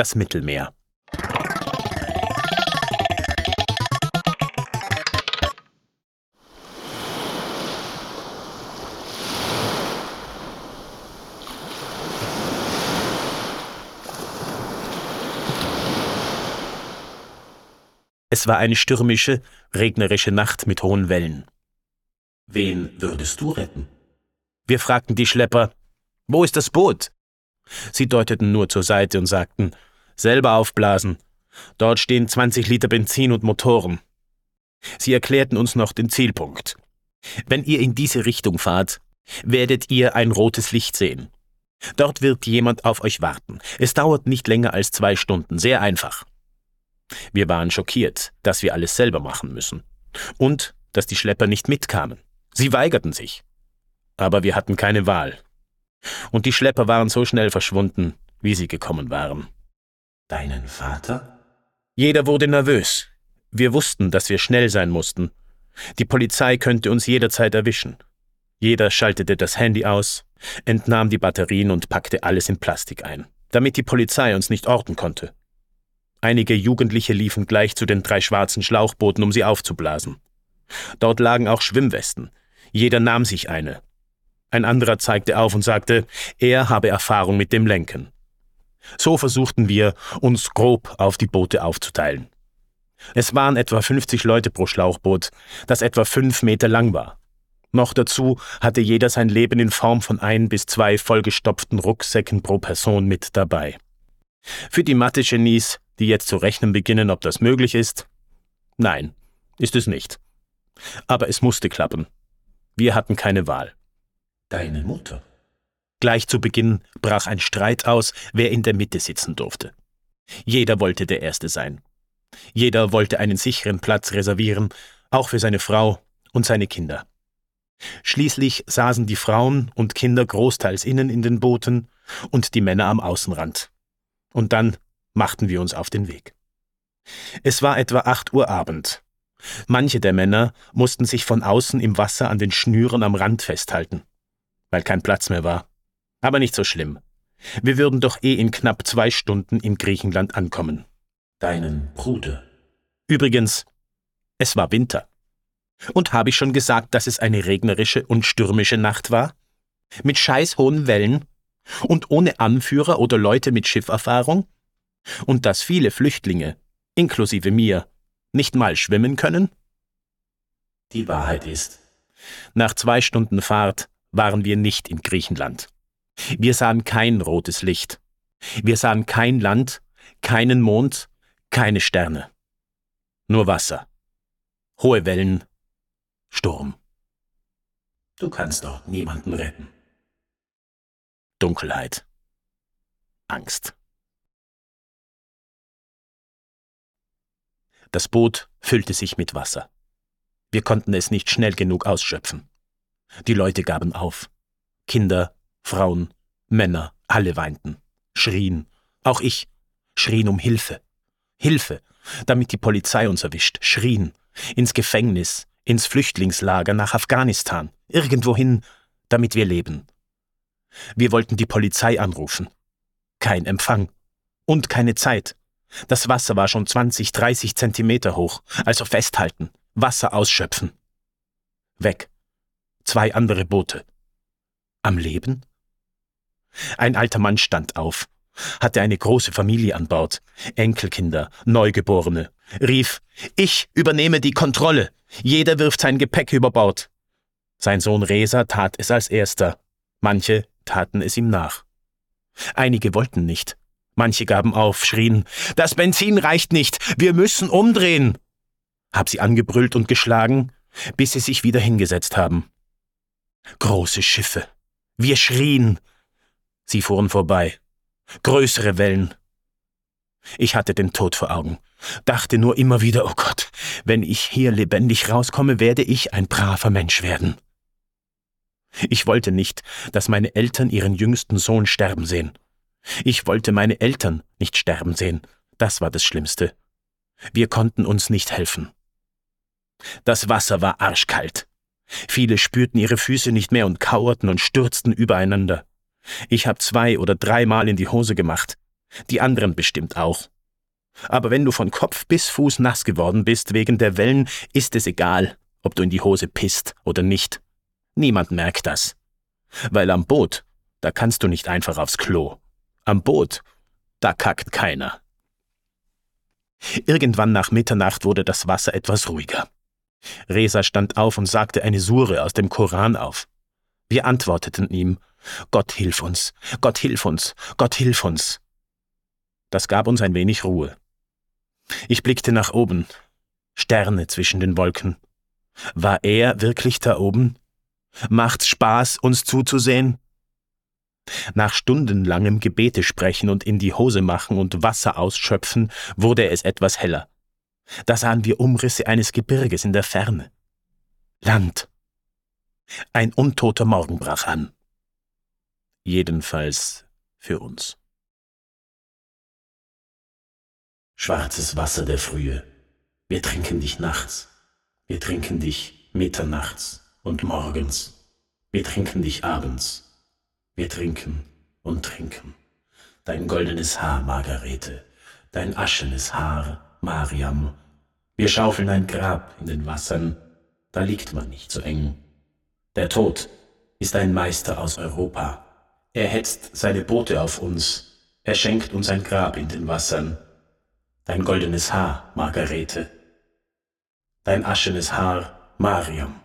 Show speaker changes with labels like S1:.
S1: das Mittelmeer. Es war eine stürmische, regnerische Nacht mit hohen Wellen.
S2: Wen würdest du retten?
S1: Wir fragten die Schlepper, wo ist das Boot? Sie deuteten nur zur Seite und sagten, selber aufblasen. Dort stehen 20 Liter Benzin und Motoren. Sie erklärten uns noch den Zielpunkt. Wenn ihr in diese Richtung fahrt, werdet ihr ein rotes Licht sehen. Dort wird jemand auf euch warten. Es dauert nicht länger als zwei Stunden, sehr einfach. Wir waren schockiert, dass wir alles selber machen müssen. Und dass die Schlepper nicht mitkamen. Sie weigerten sich. Aber wir hatten keine Wahl. Und die Schlepper waren so schnell verschwunden, wie sie gekommen waren.
S2: Deinen Vater?
S1: Jeder wurde nervös. Wir wussten, dass wir schnell sein mussten. Die Polizei könnte uns jederzeit erwischen. Jeder schaltete das Handy aus, entnahm die Batterien und packte alles in Plastik ein, damit die Polizei uns nicht orten konnte. Einige Jugendliche liefen gleich zu den drei schwarzen Schlauchbooten, um sie aufzublasen. Dort lagen auch Schwimmwesten. Jeder nahm sich eine. Ein anderer zeigte auf und sagte, er habe Erfahrung mit dem Lenken. So versuchten wir, uns grob auf die Boote aufzuteilen. Es waren etwa 50 Leute pro Schlauchboot, das etwa fünf Meter lang war. Noch dazu hatte jeder sein Leben in Form von ein bis zwei vollgestopften Rucksäcken pro Person mit dabei. Für die Mathe-Genies die jetzt zu rechnen beginnen, ob das möglich ist? Nein, ist es nicht. Aber es musste klappen. Wir hatten keine Wahl.
S2: Deine Mutter?
S1: Gleich zu Beginn brach ein Streit aus, wer in der Mitte sitzen durfte. Jeder wollte der Erste sein. Jeder wollte einen sicheren Platz reservieren, auch für seine Frau und seine Kinder. Schließlich saßen die Frauen und Kinder großteils innen in den Booten und die Männer am Außenrand. Und dann machten wir uns auf den Weg. Es war etwa acht Uhr Abend. Manche der Männer mussten sich von außen im Wasser an den Schnüren am Rand festhalten, weil kein Platz mehr war. Aber nicht so schlimm. Wir würden doch eh in knapp zwei Stunden in Griechenland ankommen.
S2: Deinen Bruder.
S1: Übrigens, es war Winter. Und habe ich schon gesagt, dass es eine regnerische und stürmische Nacht war? Mit scheiß hohen Wellen? Und ohne Anführer oder Leute mit Schifferfahrung? und dass viele Flüchtlinge, inklusive mir, nicht mal schwimmen können?
S2: Die Wahrheit ist,
S1: nach zwei Stunden Fahrt waren wir nicht in Griechenland. Wir sahen kein rotes Licht. Wir sahen kein Land, keinen Mond, keine Sterne. Nur Wasser. Hohe Wellen, Sturm.
S2: Du kannst dort niemanden retten.
S1: Dunkelheit. Angst. Das Boot füllte sich mit Wasser. Wir konnten es nicht schnell genug ausschöpfen. Die Leute gaben auf. Kinder, Frauen, Männer, alle weinten, schrien, auch ich, schrien um Hilfe. Hilfe, damit die Polizei uns erwischt, schrien, ins Gefängnis, ins Flüchtlingslager nach Afghanistan, irgendwohin, damit wir leben. Wir wollten die Polizei anrufen. Kein Empfang und keine Zeit. Das Wasser war schon 20, 30 Zentimeter hoch, also festhalten, Wasser ausschöpfen. Weg. Zwei andere Boote. Am Leben? Ein alter Mann stand auf, hatte eine große Familie an Bord, Enkelkinder, Neugeborene, rief, ich übernehme die Kontrolle, jeder wirft sein Gepäck über Bord. Sein Sohn Resa tat es als erster, manche taten es ihm nach. Einige wollten nicht, Manche gaben auf, schrien, das Benzin reicht nicht, wir müssen umdrehen. Hab sie angebrüllt und geschlagen, bis sie sich wieder hingesetzt haben. Große Schiffe. Wir schrien. Sie fuhren vorbei. Größere Wellen. Ich hatte den Tod vor Augen, dachte nur immer wieder, oh Gott, wenn ich hier lebendig rauskomme, werde ich ein braver Mensch werden. Ich wollte nicht, dass meine Eltern ihren jüngsten Sohn sterben sehen. Ich wollte meine Eltern nicht sterben sehen, das war das Schlimmste. Wir konnten uns nicht helfen. Das Wasser war arschkalt. Viele spürten ihre Füße nicht mehr und kauerten und stürzten übereinander. Ich habe zwei oder dreimal in die Hose gemacht. Die anderen bestimmt auch. Aber wenn du von Kopf bis Fuß nass geworden bist wegen der Wellen, ist es egal, ob du in die Hose pisst oder nicht. Niemand merkt das. Weil am Boot, da kannst du nicht einfach aufs Klo. Am Boot, da kackt keiner. Irgendwann nach Mitternacht wurde das Wasser etwas ruhiger. Resa stand auf und sagte eine Sure aus dem Koran auf. Wir antworteten ihm, Gott hilf uns, Gott hilf uns, Gott hilf uns. Das gab uns ein wenig Ruhe. Ich blickte nach oben, Sterne zwischen den Wolken. War er wirklich da oben? Macht's Spaß, uns zuzusehen? Nach stundenlangem Gebete sprechen und in die Hose machen und Wasser ausschöpfen, wurde es etwas heller. Da sahen wir Umrisse eines Gebirges in der Ferne. Land. Ein untoter Morgen brach an. Jedenfalls für uns.
S2: Schwarzes Wasser der Frühe, wir trinken dich nachts, wir trinken dich mitternachts und morgens, wir trinken dich abends, wir trinken und trinken. Dein goldenes Haar, Margarete, dein aschenes Haar, Mariam. Wir schaufeln ein Grab in den Wassern, da liegt man nicht so eng. Der Tod ist ein Meister aus Europa. Er hetzt seine Boote auf uns, er schenkt uns ein Grab in den Wassern. Dein goldenes Haar, Margarete, dein aschenes Haar, Mariam.